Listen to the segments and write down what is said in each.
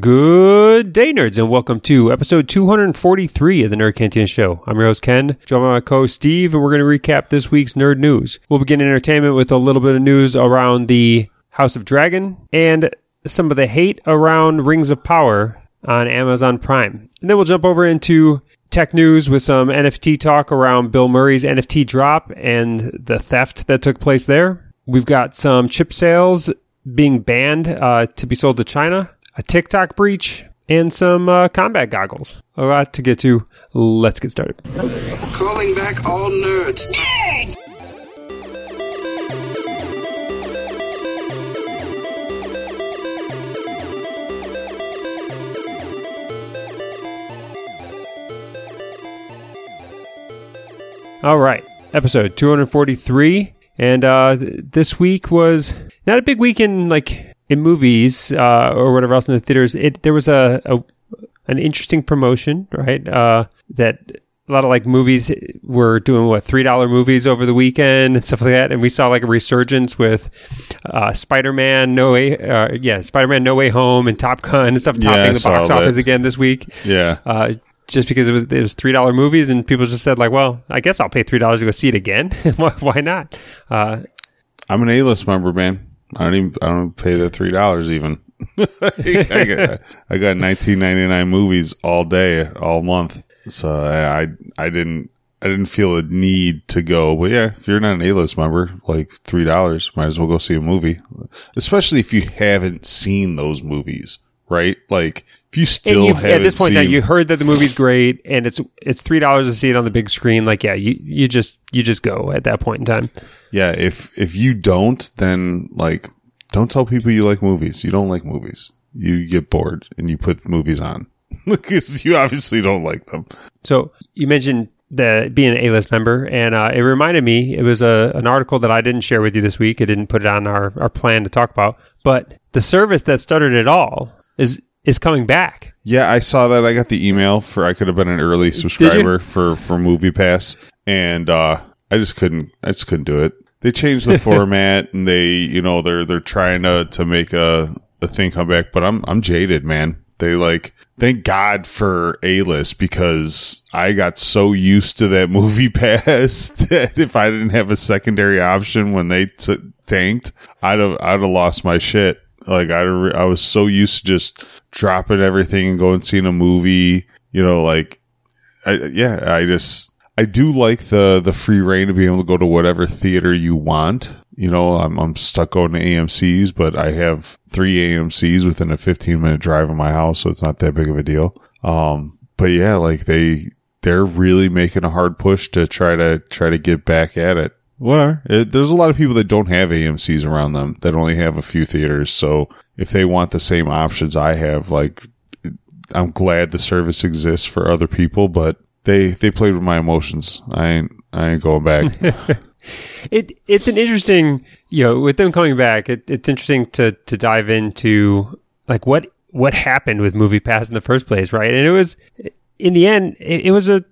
Good day, nerds, and welcome to episode 243 of the Nerd Cantina Show. I'm your host, Ken, joined by my co Steve, and we're going to recap this week's nerd news. We'll begin entertainment with a little bit of news around the House of Dragon and some of the hate around Rings of Power on Amazon Prime. And then we'll jump over into tech news with some NFT talk around Bill Murray's NFT drop and the theft that took place there. We've got some chip sales being banned uh, to be sold to China a TikTok breach, and some uh, combat goggles. A lot to get to. Let's get started. Calling back all nerds. Nerds! All right, episode 243. And uh, this week was not a big week in like in movies uh, or whatever else in the theaters, it there was a, a an interesting promotion, right? Uh, that a lot of like movies were doing what three dollar movies over the weekend and stuff like that, and we saw like a resurgence with uh, Spider Man No Way, uh, yeah, Spider Man No Way Home and Top Gun and stuff topping Yeah, the box office again this week. Yeah. Uh, just because it was it was three dollar movies and people just said like, well, I guess I'll pay three dollars to go see it again. why, why not? Uh, I'm an A-list member, man. I don't even I don't pay the three dollars even. I got I got 19.99 movies all day, all month. So I, I didn't I didn't feel a need to go. But yeah, if you're not an A-list member, like three dollars, might as well go see a movie. Especially if you haven't seen those movies, right? Like if you still at this point seen, now you heard that the movie's great and it's it's three dollars to see it on the big screen like yeah you, you just you just go at that point in time Yeah, if if you don't, then like don't tell people you like movies. You don't like movies. You get bored and you put movies on because you obviously don't like them. so you mentioned the being an a-list member and uh, it reminded me it was a, an article that i didn't share with you this week i didn't put it on our, our plan to talk about but the service that started it all is is coming back Yeah, I saw that. I got the email for I could have been an early subscriber for for Movie Pass, and uh, I just couldn't. I just couldn't do it. They changed the format, and they you know they're they're trying to to make a a thing come back. But I'm I'm jaded, man. They like thank God for A list because I got so used to that movie pass that if I didn't have a secondary option when they t- tanked, I'd have I'd have lost my shit. Like I I was so used to just dropping everything and going and seeing a movie. You know, like I, yeah, I just I do like the the free reign to be able to go to whatever theater you want. You know, I'm I'm stuck going to AMC's, but I have three AMC's within a 15 minute drive of my house, so it's not that big of a deal. Um, but yeah, like they they're really making a hard push to try to try to get back at it. Whatever. It, there's a lot of people that don't have AMC's around them that only have a few theaters. So if they want the same options I have, like I'm glad the service exists for other people, but they they played with my emotions. I ain't I ain't going back. it it's an interesting you know with them coming back it, it's interesting to to dive into like what what happened with movie pass in the first place right and it was in the end it, it was a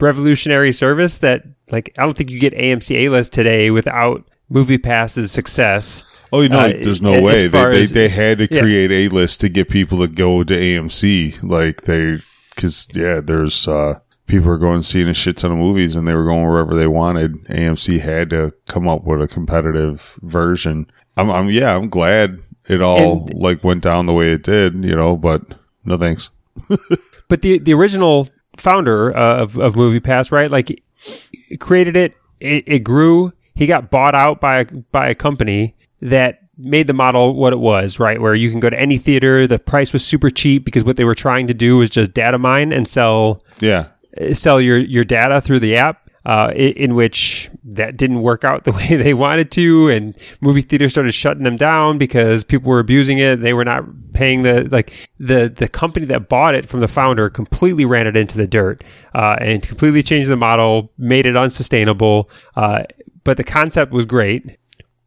revolutionary service that like i don't think you get amc a list today without movie pass's success oh, you know, Uh, there's no way they, they as- they had to yeah. create a list to get people to go to AMC. Like they, because yeah, there's uh people are going and seeing a shit ton of movies, and they were going wherever they wanted. AMC had to come up with a competitive version. I'm, I'm yeah, I'm glad it all And- like went down the way it did. You know, but no thanks. but the the original founder uh, of of MoviePass, right? Like, created it, it, it grew. He got bought out by a, by a company that made the model what it was, right? Where you can go to any theater. The price was super cheap because what they were trying to do was just data mine and sell Yeah, sell your your data through the app. Uh, in, in which that didn't work out the way they wanted to, and movie theaters started shutting them down because people were abusing it. They were not paying the like the the company that bought it from the founder completely ran it into the dirt uh, and completely changed the model, made it unsustainable. Uh, but the concept was great.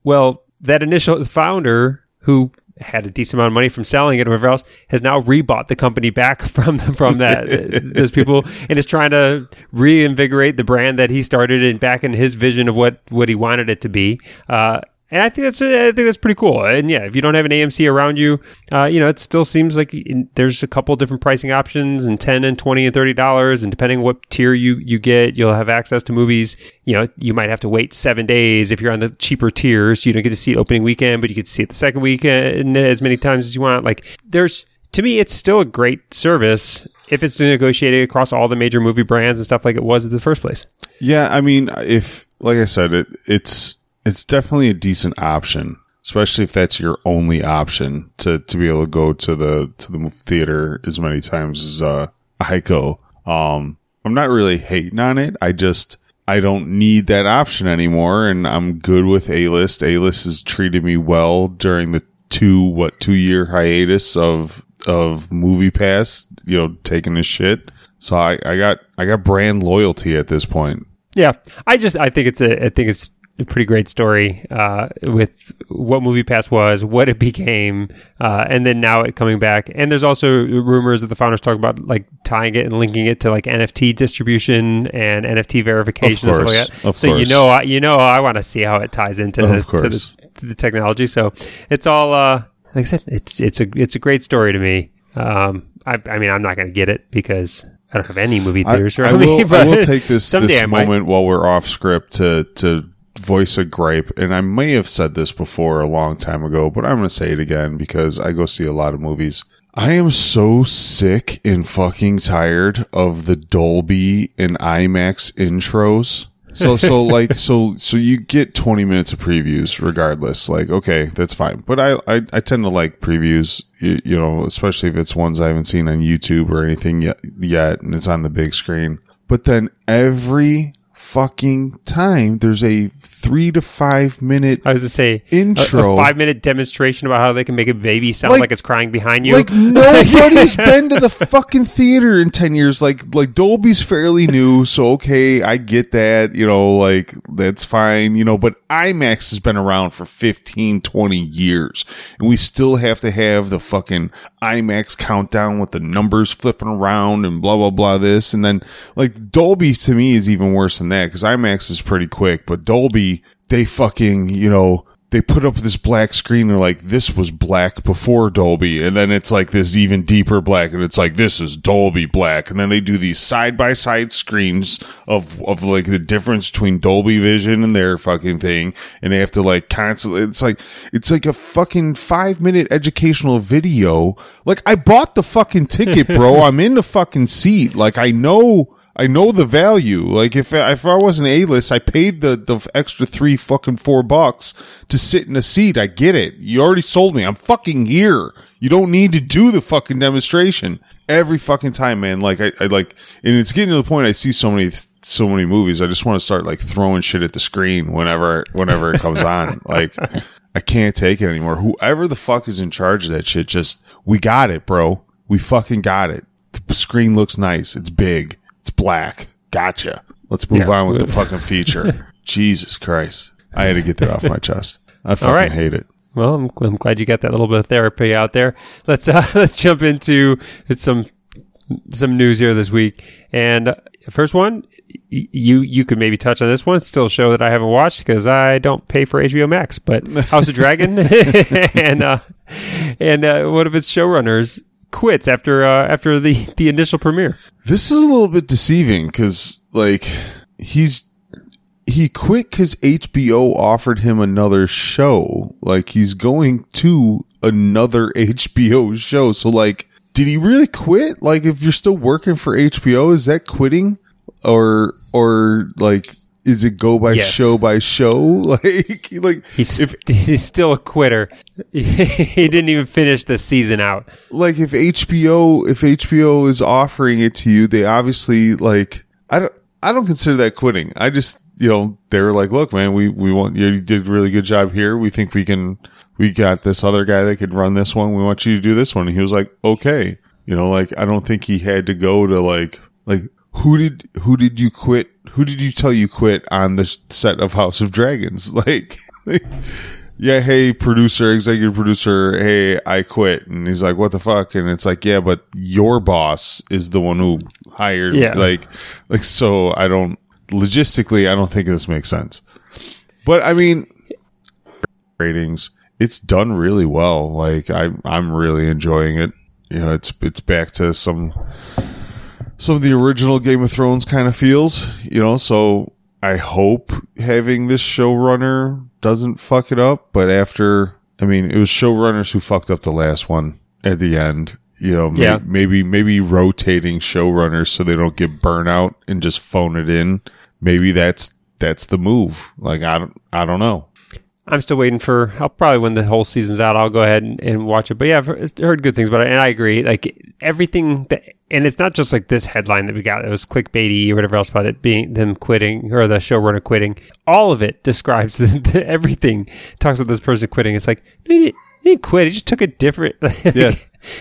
Well, that initial founder who had a decent amount of money from selling it or whatever else has now rebought the company back from from that those people and is trying to reinvigorate the brand that he started and back in his vision of what what he wanted it to be. Uh and I think that's I think that's pretty cool. And yeah, if you don't have an AMC around you, uh, you know, it still seems like there's a couple different pricing options, and ten and twenty and thirty dollars, and depending what tier you you get, you'll have access to movies. You know, you might have to wait seven days if you're on the cheaper tiers. You don't get to see it opening weekend, but you get to see it the second weekend as many times as you want. Like, there's to me, it's still a great service if it's negotiated across all the major movie brands and stuff like it was in the first place. Yeah, I mean, if like I said, it it's it's definitely a decent option, especially if that's your only option to to be able to go to the to the theater as many times as uh, I go. Um, I'm not really hating on it. I just I don't need that option anymore, and I'm good with A List. A List has treated me well during the two what two year hiatus of of Movie Pass. You know, taking the shit. So I, I got I got brand loyalty at this point. Yeah, I just I think it's a I think it's pretty great story uh, with what Movie Pass was, what it became, uh, and then now it coming back. And there's also rumors that the founders talk about like tying it and linking it to like NFT distribution and NFT verification Of and course, stuff like that. of so course. you know, I, you know, I want to see how it ties into the, to the, to the technology. So it's all uh, like I said, it's it's a it's a great story to me. Um, I, I mean, I'm not going to get it because I don't have any movie theaters I around will, me. I But will take this this moment while we're off script to to voice a gripe, and I may have said this before a long time ago, but I'm going to say it again because I go see a lot of movies. I am so sick and fucking tired of the Dolby and IMAX intros. So so like so so you get 20 minutes of previews regardless. Like okay, that's fine. But I I, I tend to like previews, you, you know, especially if it's ones I haven't seen on YouTube or anything yet yet and it's on the big screen. But then every fucking time. There's a 3 to 5 minute I was to say Intro. a, five minute demonstration about how they can make a baby sound Like- like, it's crying behind you. Like nobody's been to the fucking theater in ten years. Like like Dolby's fairly new, so okay, I get that. You know, like that's fine. You know, but IMAX has been around for 15, 20 years, and we still have to have the fucking IMAX countdown with the numbers flipping around and blah blah blah. This and then like Dolby to me is even worse than that because IMAX is pretty quick, but Dolby they fucking you know they put up this black screen. They're like, this was black before Dolby. And then it's like this even deeper black. And it's like, this is Dolby black. And then they do these side by side screens of, of like the difference between Dolby Vision and their fucking thing. And they have to like constantly, it's like, it's like a fucking five minute educational video. Like, I bought the fucking ticket, bro. I'm in the fucking seat. Like, I know. I know the value. Like if if I wasn't A list, I paid the the extra three fucking four bucks to sit in a seat. I get it. You already sold me. I'm fucking here. You don't need to do the fucking demonstration every fucking time, man. Like I, I like, and it's getting to the point. I see so many so many movies. I just want to start like throwing shit at the screen whenever whenever it comes on. Like I can't take it anymore. Whoever the fuck is in charge of that shit, just we got it, bro. We fucking got it. The screen looks nice. It's big. It's black. Gotcha. Let's move Yeah. on with the fucking feature. Jesus Christ. I had to get that off my chest. I fucking right. hate it. Well, I'm, I'm glad you got that little bit of therapy out there. Let's uh, let's jump into some some news here this week. And uh, first one, y- you you could maybe touch on this one. It's still a show that I haven't watched because I don't pay for HBO Max. But House of Dragon and uh, and uh, one of its showrunners quits after uh, after the the initial premiere. This is a little bit deceiving because, like, he's he quit because HBO offered him another show. Like, he's going to another HBO show. So, like, did he really quit? Like, if you're still working for HBO, is that quitting, or or like? Is it go by Yes. show by show? Like, like He's if he's still a quitter. he didn't even finish the season out. like if HBO if HBO is offering it to you, they obviously like I don't I don't consider that quitting. I just you know they're like, look, man, we we want you did a really good job here. We think we can we got this other guy that could run this one. We want you to do this one. And he was like, okay, you know, like I don't think he had to go to like like who did who did you quit? Who did you tell you quit on the set of House of Dragons? Like. yeah, hey, producer, executive producer, hey, I quit. And he's like, what the fuck? And it's like, yeah, but your boss is the one who hired. Yeah. Like, like, so I don't, logistically, I don't think this makes sense. But I mean, ratings. It's done really well. Like I, I'm really enjoying it. You know, it's it's back to some some of the original Game of Thrones kind of feels. You know, so I hope having this showrunner doesn't fuck it up. But after, I mean, it was showrunners who fucked up the last one at the end. You know, Yeah. maybe maybe rotating showrunners so they don't get burnout and just phone it in. Maybe that's that's the move. Like I don't I don't know. I'm still waiting for. I'll probably when the whole season's out, I'll go ahead and, and watch it. But yeah, I've heard- good things about it, and I agree. Like everything that, and it's not just like this headline that we got. It was clickbaity or whatever else about it being them quitting or the showrunner quitting. All of it describes the, the, everything. Talks about this person quitting. It's like he, didn't, quit. He just took a different. Yeah.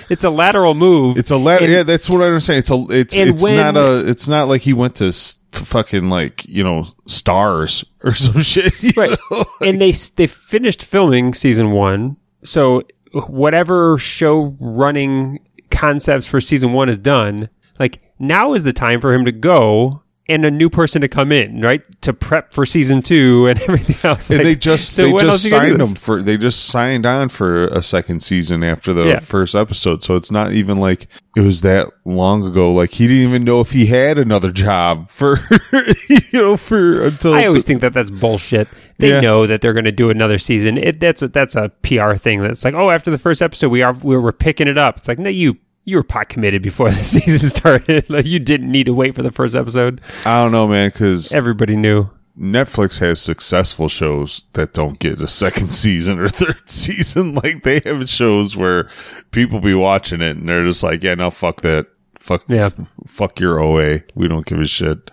it's a lateral move. It's a lateral. Yeah, that's what I understand. It's a. It's it's when- not a. It's not like he went to s- f- fucking like you know stars or some shit. right and they they finished filming season one so whatever show running concepts for season one is done like now is the time for him to go and a new person to come in right to prep for season two and everything else And Like, they just so they just are you gonna do signed them for they just signed on for a second season after the Yeah. first episode. So it's not even like it was that long ago. Like he didn't even know if he had another job for you know for until I always think that that's bullshit. They Yeah. know that they're going to do another season. It, that's a, that's a PR thing. That's like, oh, after the first episode, we are we we're picking it up. It's like, no, you you were pot committed before the season started. like you didn't need to wait for the first episode. I don't know, man, because Everybody knew. Netflix has successful shows that don't get a second season or third season. Like they have shows where people be watching it and they're just like, yeah, no, fuck that. Fuck, Yeah. fuck your OA. We don't give a shit.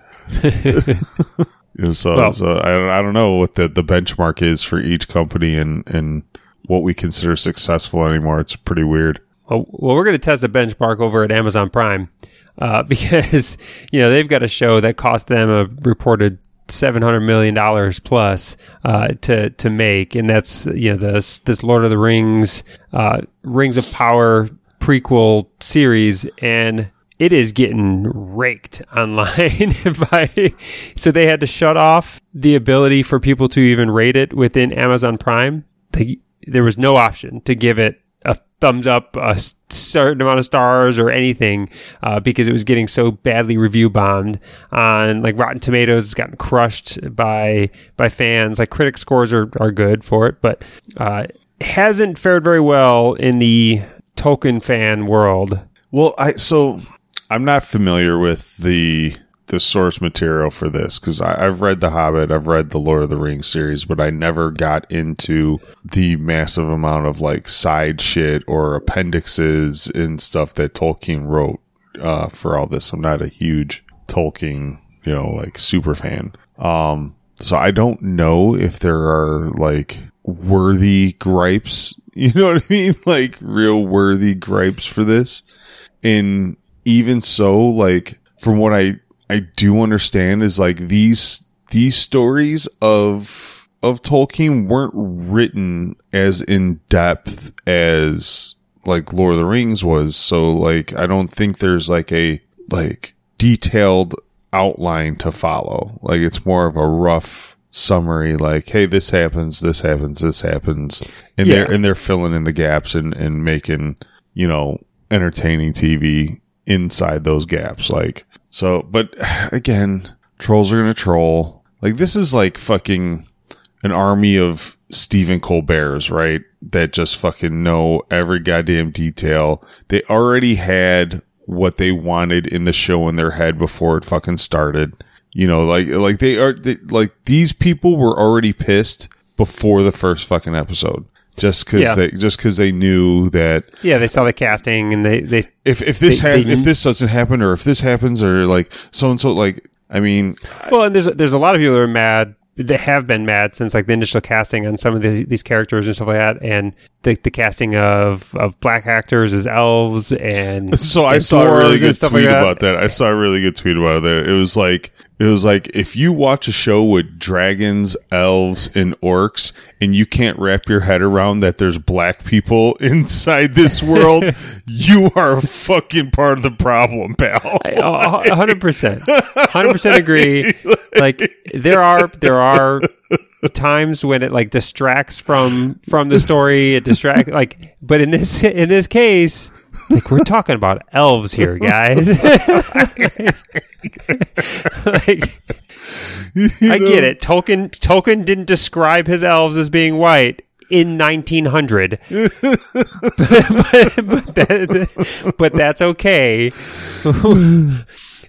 So, Well- so I, don't- I don't know what the, the benchmark is for each company and, and what we consider successful anymore. It's pretty weird. Well, we're going to test a benchmark over at Amazon Prime uh, because you know they've got a show that cost them a reported seven hundred million dollars plus uh, to to make, and that's you know this this Lord of the Rings, uh, Rings of Power prequel series, and it is getting raked online by so they had to shut off the ability for people to even rate it within Amazon Prime. They, there was no option to give it thumbs up, a certain amount of stars, or anything uh, because it was getting so badly review bombed on like Rotten Tomatoes. It's gotten crushed by by fans. Like critic scores are, are good for it, but uh, hasn't fared very well in the Tolkien fan world. Well, I so I'm not familiar with the the source material for this because I've read The Hobbit, I've read the Lord of the Rings series, but I never got into the massive amount of like side shit or appendixes and stuff that Tolkien wrote uh, for all this. I'm not a huge Tolkien, you know, like super fan. Um, so I don't know if there are like worthy gripes. You know what I mean? Like real worthy gripes for this. And even so, like from what I I do understand is like these these stories of of Tolkien weren't written as in depth as like Lord of the Rings was. So like I don't think there's like a like detailed outline to follow. Like it's more of a rough summary like hey this happens this happens this happens and Yeah. they're and they're filling in the gaps and and making you know entertaining tv inside those gaps like so but again trolls are gonna troll like this is like fucking an army of Stephen Colbert's, right? That just fucking know every goddamn detail. They already had what they wanted in the show in their head before it fucking started. You know, like like they are they, like these people were already pissed before the first fucking episode. Just cuz Yeah. they just cuz they knew that Yeah, they saw the casting and they they if if this They- has they- if this doesn't happen or if this happens or like so and so like I mean Well, and there's there's a lot of people that are mad. They have been mad since like the initial casting on some of the, these characters and stuff like that, and the, the casting of, of black actors as elves and So I saw a really good tweet like that. about that. I saw a really good tweet about that. It was like It was like if you watch a show with dragons, elves, and orcs, and you can't wrap your head around that there's black people inside this world, you are a fucking part of the problem, pal. Hundred percent, hundred percent agree. Like there are there are times when it like distracts from from the story. It distracts like, but in this in this case, like we're talking about elves here, guys. like, I get it. Tolkien Tolkien didn't describe his elves as being white in 1900, but, but, that, but that's okay.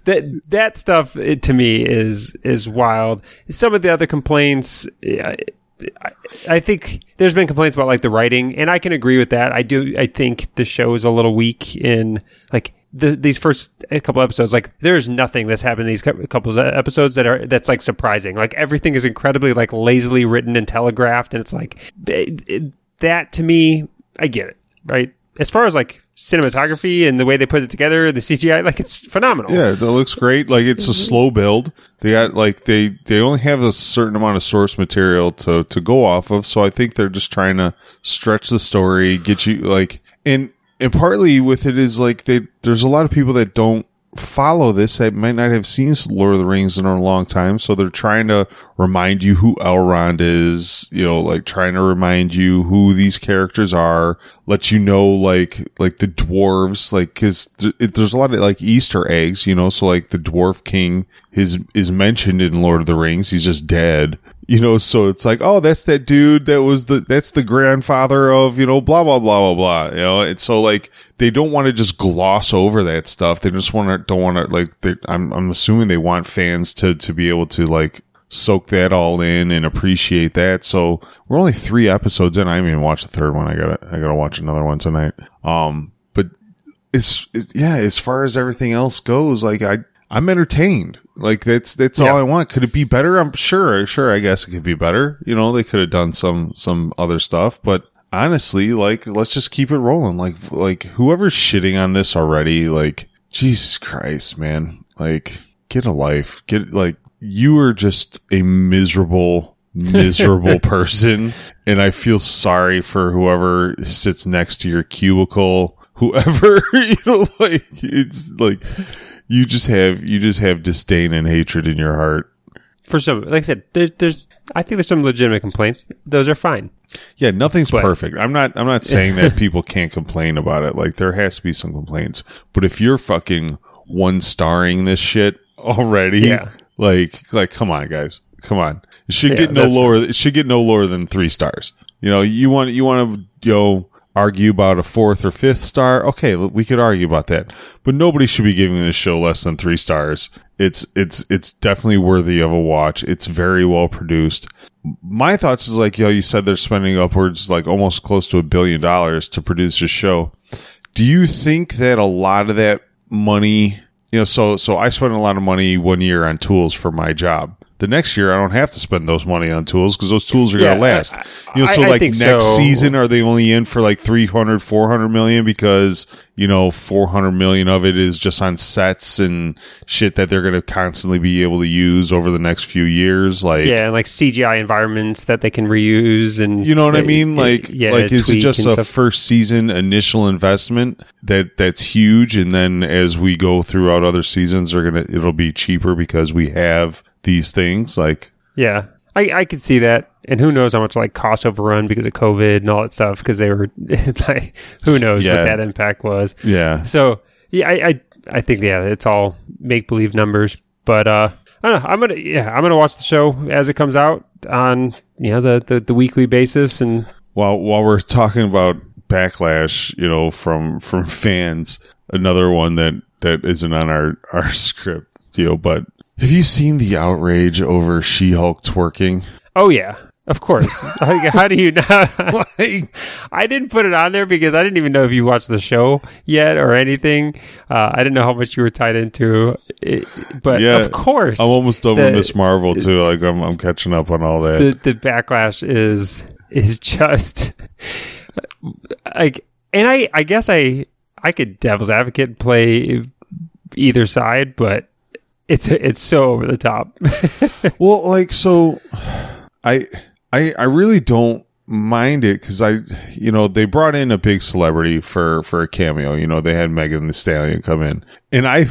that that stuff it, to me is is wild. Some of the other complaints. I, I think there's been complaints about like the writing, and I can agree with that. I do. I think the show is a little weak in like the, these first couple episodes. Like there's nothing that's happened in these couple of uh, episodes that are that's like surprising. Like everything is incredibly like lazily written and telegraphed, and it's like that to me. I get it, right? As far as like cinematography and the way they put it together, the CGI, like it's phenomenal. Yeah, it looks great. Like it's a mm-hmm. slow build. They got like they they only have a certain amount of source material to to go off of, so I think they're just trying to stretch the story, get you like and and partly with it is like they there's a lot of people that don't follow this that might not have seen Lord of the Rings in a long time. So they're trying to remind you who Elrond is, you know, like trying to remind you who these characters are, let you know like, like the dwarves, like, cause th- there's a lot of like Easter eggs, you know, so like the dwarf king is, is mentioned in Lord of the Rings. He's just dead you know, so it's like, oh, that's that dude that was the, that's the grandfather of, you know, blah, blah, blah, blah, blah, you know, and so like, they don't want to just gloss over that stuff. They just want to, don't want to, like, I'm, I'm assuming they want fans to, to be able to, like, soak that all in and appreciate that. So we're only three episodes in. I haven't even watched the third one. I gotta, I gotta watch another one tonight. Um, but it's, it, yeah, as far as everything else goes, like, I, I'm entertained. Like that's that's yeah. all I want. Could it be better? I'm sure. Sure, I guess it could be better. You know, they could have done some some other stuff, but honestly, like let's just keep it rolling. Like like whoever's shitting on this already, like Jesus Christ, man. Like get a life. Get like you are just a miserable miserable person and I feel sorry for whoever sits next to your cubicle, whoever, you know, like it's like you just have you just have disdain and hatred in your heart. For some like i said there, there's i think there's some legitimate complaints. Those are fine. Yeah nothing's but, perfect. I'm not i'm not saying that people can't complain about it. Like there has to be some complaints. But if you're fucking one starring this shit already yeah. like like come on guys. Come on. It should yeah, get no lower it should get no lower than three stars. You know you want you want to you know argue about a fourth or fifth star, okay, we could argue about that. But nobody should be giving this show less than three stars. It's it's it's definitely worthy of a watch. It's very well produced. My thoughts is like, yo, you said they're spending upwards like almost close to a billion dollars to produce this show. Do you think that a lot of that money, you know, so so I spent a lot of money one year on tools for my job the next year I don't have to spend those money on tools because those tools are yeah, going to last. I, you know, so I, like next so. season, are they only in for like 300, 400 million because, you know, 400 million of it is just on sets and shit that they're going to constantly be able to use over the next few years. Like, yeah, like CGI environments that they can reuse. And you know what I mean? Like, yeah, like is it just a stuff. first season initial investment that that's huge? And then as we go throughout other seasons, they're going to, it'll be cheaper because we have these things. Like, yeah, I, I could see that. And who knows how much like cost overrun because of COVID and all that stuff because they were like, who knows yeah. what that impact was. Yeah. So yeah, I, I, I think, yeah, it's all make believe numbers, but, uh, I don't know. I'm gonna yeah, I'm gonna watch the show as it comes out on you know the, the, the weekly basis and while while we're talking about backlash, you know, from from fans, another one that that isn't on our our script, you know, but have you seen the outrage over She-Hulk twerking? Oh yeah, of course. How do you know? I didn't put it on there because I didn't even know if you watched the show yet or anything. Uh, I didn't know how much you were tied into it, but yeah, of course, I'm almost done with Miss Marvel too. Like I'm, I'm catching up on all that. The, the backlash is is just like, and I I guess I I could devil's advocate play either side, but it's it's so over the top. well, like so, I I I really don't mind it because I, you know, they brought in a big celebrity for for a cameo. You know, they had Megan Thee Stallion come in, and I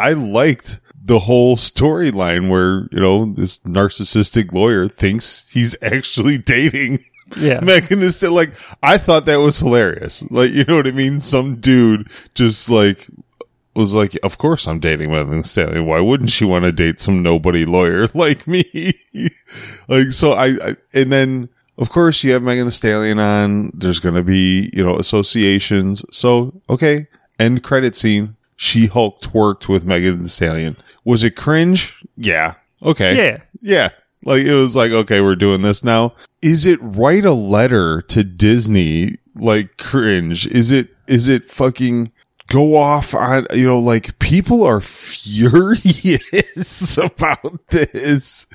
I liked the whole storyline where you know this narcissistic lawyer thinks he's actually dating yeah. Megan Thee Stallion. Like I thought that was hilarious. Like you know what I mean? Some dude just like was like, of course I'm dating Megan Stallion. Why wouldn't she want to date some nobody lawyer like me? like so I, I and then of course you have Megan Thee Stallion on. There's going to be, you know, associations. So, okay. End credit scene. She Hulk twerked with Megan Thee Stallion. Was it cringe? Yeah. Okay. Yeah. Yeah. Like it was like, okay, we're doing this now. Is it write a letter to Disney like cringe? Is it is it fucking go off on you know like people are furious about this.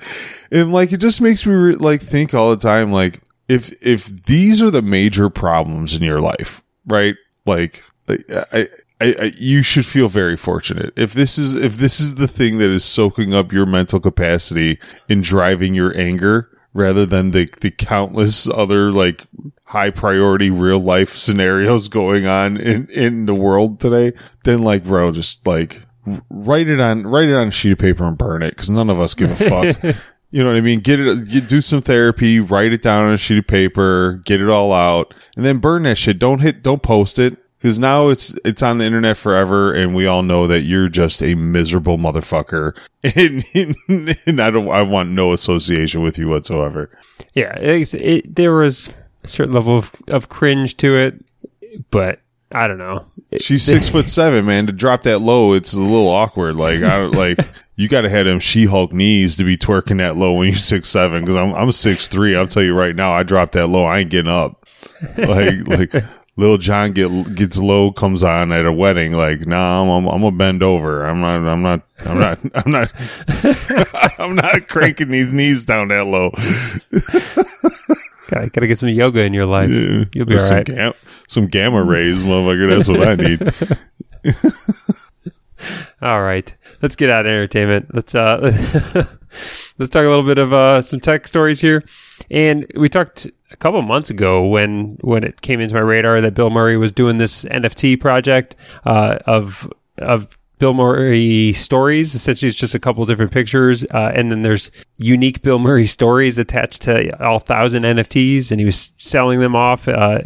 And like it just makes me re- like think all the time like if if these are the major problems in your life right? Like, like I, I, I you should feel very fortunate. If this is if this is the thing that is soaking up your mental capacity and driving your anger rather than the the countless other like high priority real life scenarios going on in in the world today, then like bro, just like write it on write it on a sheet of paper and burn it because none of us give a fuck. you know what I mean? Get it, do some therapy, write it down on a sheet of paper, get it all out, and then burn that shit. Don't hit, don't post it because now it's it's on the internet forever, and we all know that you're just a miserable motherfucker, and, and I don't I want no association with you whatsoever. Yeah, it, it, there was a certain level of, of cringe to it, but I don't know. She's six foot seven, man. To drop that low, it's a little awkward. Like I don't like. You got to have them She Hulk knees to be twerking that low when you're six seven. Because I'm I'm six three. I'll tell you right now, I dropped that low. I ain't getting up. Like like Lil Jon get gets low comes on at a wedding. Like, nah, I'm, I'm, I'm gonna bend over. I'm not. I'm not. I'm not. I'm not. I'm not cranking these knees down that low. Gotta, gotta get some yoga in your life. Yeah. You'll be all some right. Gam- some gamma rays, motherfucker. That's what I need. all right, let's get out of entertainment. Let's uh, let's talk a little bit of uh, some tech stories here. And we talked a couple months ago when when it came into my radar that Bill Murray was doing this NFT project uh, of of Bill Murray stories. Essentially, it's just a couple different pictures, uh, and then there's unique Bill Murray stories attached to all thousand NFTs, and he was selling them off uh,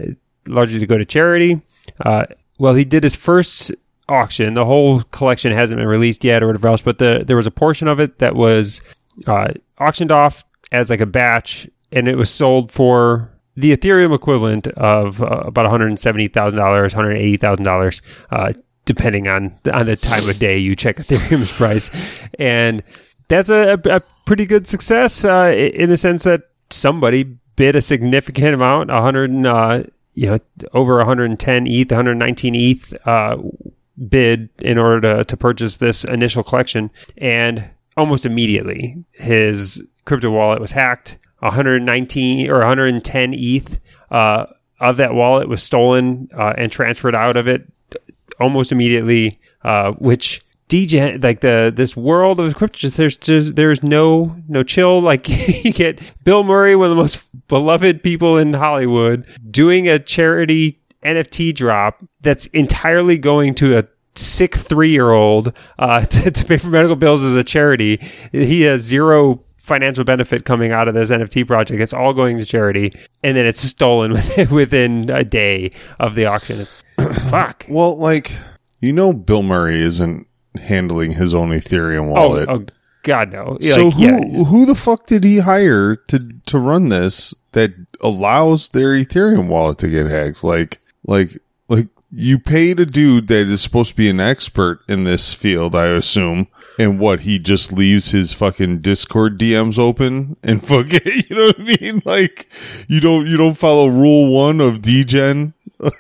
largely to go to charity. Uh, well, he did his first auction. The whole collection hasn't been released yet, or whatever else, but the there was a portion of it that was uh, auctioned off as like a batch and it was sold for the Ethereum equivalent of uh, about one hundred seventy thousand dollars, one hundred eighty thousand uh, dollars, depending on on the time of day you check Ethereum's price, and that's a, a pretty good success uh, in the sense that somebody bid a significant amount, a hundred, uh, you know, over one hundred and ten ETH, one hundred nineteen ETH uh, bid in order to to purchase this initial collection, and almost immediately his crypto wallet was hacked. 119 or 110 ETH uh, of that wallet was stolen uh, and transferred out of it almost immediately, uh, which degen like the this world of crypto there's just there's no no chill like you get Bill Murray one of the most beloved people in Hollywood doing a charity NFT drop that's entirely going to a sick three year old uh, to, to pay for medical bills as a charity. He has zero financial benefit coming out of this NFT project. It's all going to charity, and then it's stolen within a day of the auction. It's fuck. Well, like you know, Bill Murray isn't handling his own Ethereum oh, wallet. Oh, oh God no. So like, who yeah, who the fuck did he hire to to run this that allows their Ethereum wallet to get hacked? Like like like you paid a dude that is supposed to be an expert in this field, I assume, and what he just leaves his fucking Discord DMs open and fucking you know what I mean? Like you don't you don't follow rule one of degen.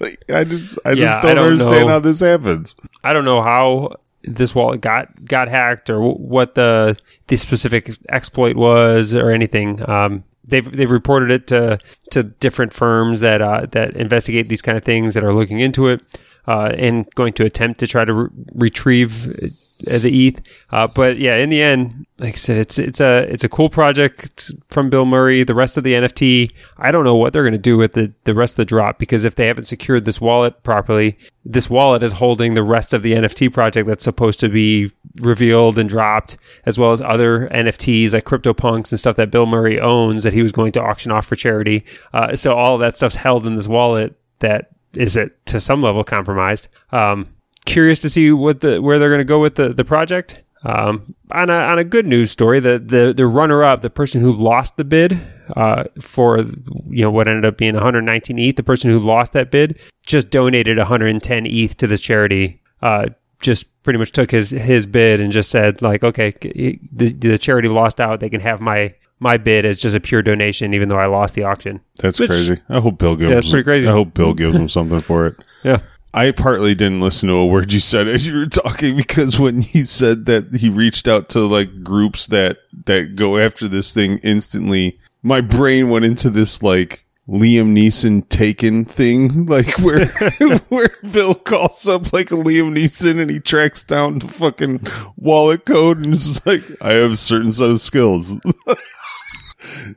like, I just I yeah, just don't, I don't understand know. how this happens. I don't know how this wallet got got hacked or what the the specific exploit was or anything. Um, they've they've reported it to to different firms that uh, that investigate these kind of things that are looking into it uh, and going to attempt to try to re- retrieve the ETH. Uh, but yeah, in the end, like I said, it's it's a it's a cool project from Bill Murray. The rest of the NFT, I don't know what they're going to do with the the rest of the drop because if they haven't secured this wallet properly, this wallet is holding the rest of the NFT project that's supposed to be revealed and dropped, as well as other NFTs like CryptoPunks and stuff that Bill Murray owns that he was going to auction off for charity. Uh, so all that stuff's held in this wallet that is it to some level compromised. Um, curious to see what the where they're going to go with the the project. Um, on a on a good news story, the the the runner up, the person who lost the bid uh, for you know what ended up being 119 ETH, the person who lost that bid just donated 110 ETH to this charity. Uh, just pretty much took his his bid and just said like, okay, the the charity lost out. They can have my my bid as just a pure donation, even though I lost the auction. That's Which, crazy. I hope Bill gives. Yeah, that's pretty crazy. I hope Bill gives him something for it. Yeah. I partly didn't listen to a word you said as you were talking because when he said that he reached out to like groups that that go after this thing instantly, my brain went into this like Liam Neeson taken thing, like where where Bill calls up like Liam Neeson and he tracks down the fucking wallet code and is like, I have a certain set of skills.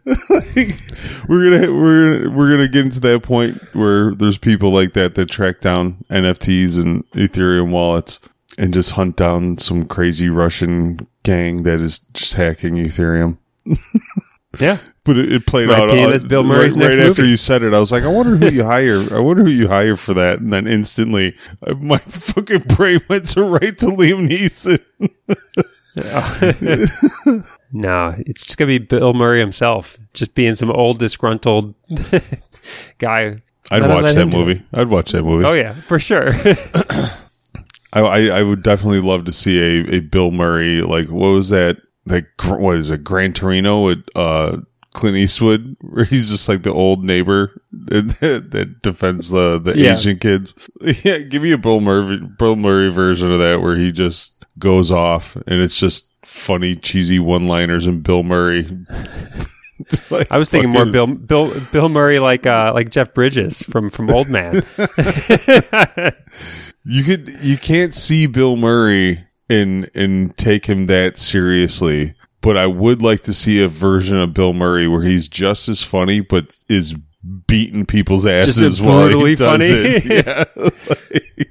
like, we're gonna we're we're gonna get into that point where there's people like that that track down NFTs and Ethereum wallets and just hunt down some crazy Russian gang that is just hacking Ethereum. yeah, but it, it played out. Uh, that's Bill Murray's right, next right after you said it, I was like, I wonder who you hire. I wonder who you hire for that. And then instantly, uh, my fucking brain went to right to Liam Neeson. no, it's just gonna be Bill Murray himself, just being some old disgruntled guy. I'd let watch that movie. I'd watch that movie. Oh yeah, for sure. I, I, I would definitely love to see a, a Bill Murray like what was that like what is it Gran Torino with uh Clint Eastwood where he's just like the old neighbor that, that defends the the yeah. Asian kids. Yeah, give me a Bill Murray Bill Murray version of that where he just goes off and it's just funny, cheesy one liners and Bill Murray. like I was thinking fucking... more Bill Bill Bill Murray like uh like Jeff Bridges from from Old Man. you could you can't see Bill Murray and and take him that seriously. But I would like to see a version of Bill Murray where he's just as funny, but is beating people's asses while he does funny. it. Yeah, like,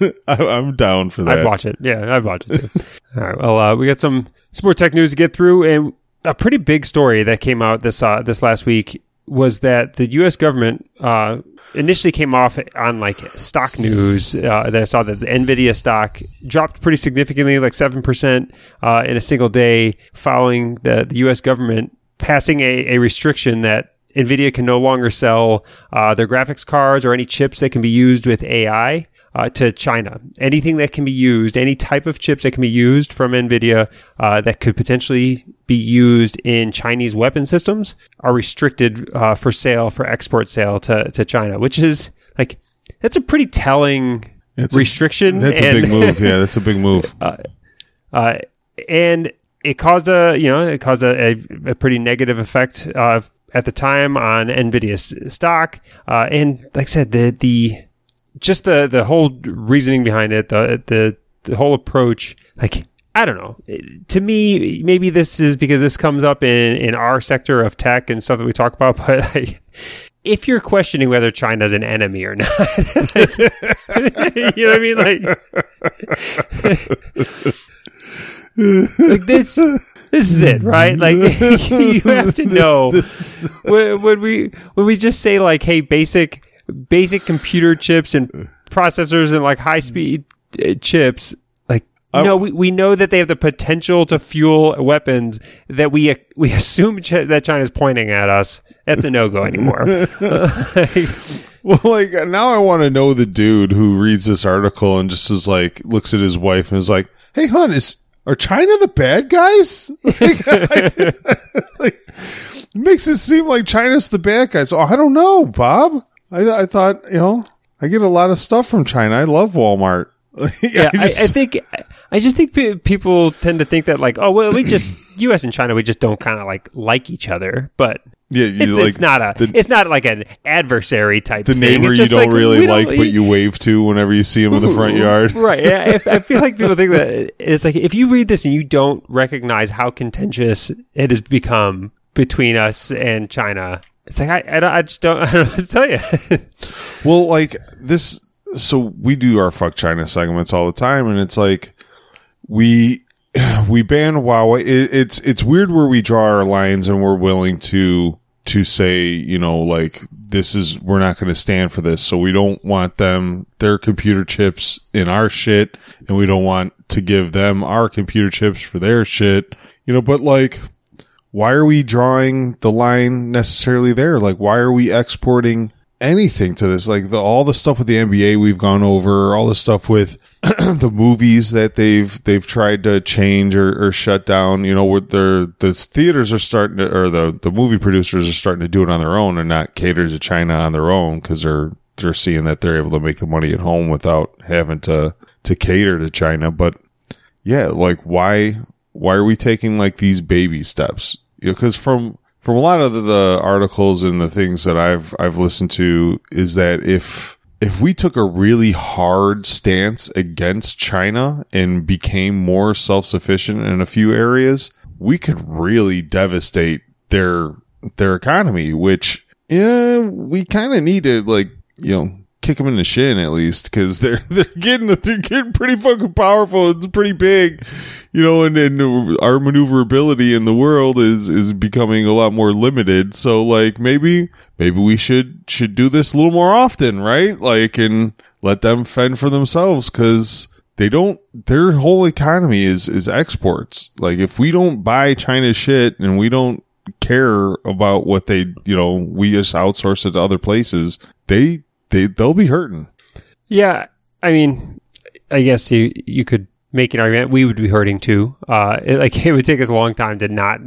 I, am down for that. I'd watch it. Yeah, I'd watch it too. All right. Well, uh, we got some some tech news to get through, and a pretty big story that came out this uh, this last week was that the U.S. government uh, initially came off on like stock news uh, that I saw that the Nvidia stock dropped pretty significantly, like seven percent uh, in a single day, following the the U.S. government passing a, a restriction that NVIDIA can no longer sell uh, their graphics cards or any chips that can be used with AI uh, to China. Anything that can be used, any type of chips that can be used from NVIDIA uh, that could potentially be used in Chinese weapon systems are restricted uh, for sale, for export sale to, to China, which is like, that's a pretty telling restriction. A, that's and, a big move. Yeah, that's a big move. Uh, uh, and it caused a, you know, it caused a, a, a pretty negative effect uh, at the time on Nvidia's stock. and like I said, the, the, just the the whole reasoning behind it, the the the whole approach, like I don't know. To me, maybe this is because this comes up in in our sector of tech and stuff that we talk about, but like, if you're questioning whether China's an enemy or not, you know what I mean? Like, like this this is it, right? Like you have to know when, when we when we just say like, hey, basic basic computer chips and processors and like high speed uh, chips like you know, we, we know that they have the potential to fuel weapons that we we assume ch- that China's pointing at us. That's a no go anymore. well, like now I want to know the dude who reads this article and just is like looks at his wife and is like, "Hey, hon, is are China the bad guys?" like, I, like, makes it seem like China's the bad guys. Oh, I don't know, Bob. I, I thought, you know, I get a lot of stuff from China. I love Walmart. yeah, I, just, I, I, think I just think p- people tend to think that like, oh well, we just U.S. and China, we just don't kind of like like each other. But Yeah, it's, like it's not a the, it's not like an adversary type the thing. neighbor you don't like, really don't- like, but you wave to whenever you see him in the front yard. right. Yeah, I, I feel like people think that it's like if you read this and you don't recognize how contentious it has become between us and China, it's like I, I, don't- I just don't, I don't know what to tell you. Well, like this, so we do our fuck China segments all the time, and it's like we we ban Huawei. It, it's it's weird where we draw our lines, and we're willing to to say, you know, like this is we're not going to stand for this, so we don't want them their computer chips in our shit, and we don't want to give them our computer chips for their shit, you know. But like why are we drawing the line necessarily there? Like, why are we exporting anything to this? Like, the, all the stuff with the NBA we've gone over, all the stuff with the movies that they've they've tried to change or, or shut down. You know, where their the theaters are starting to, or the the movie producers are starting to do it on their own and not cater to China on their own because they're they're seeing that they're able to make the money at home without having to to cater to China. But yeah, like why why are we taking like these baby steps? You know, because from from a lot of the, the articles and the things that I've I've listened to is that if if we took a really hard stance against China and became more self sufficient in a few areas, we could really devastate their their economy. Which yeah, we kind of need to like you know kick them in the shin at least because they're they're getting they're getting pretty fucking powerful. It's pretty big, you know, and, and our maneuverability in the world is is becoming a lot more limited. So like maybe maybe we should should do this a little more often, right? Like and let them fend for themselves because they don't their whole economy is is exports. Like if we don't buy China shit and we don't care about what they you know we just outsource it to other places, they they they'll be hurting. yeah, I mean, I guess you you could make an argument we would be hurting too. Uh, it, like it would take us a long time to not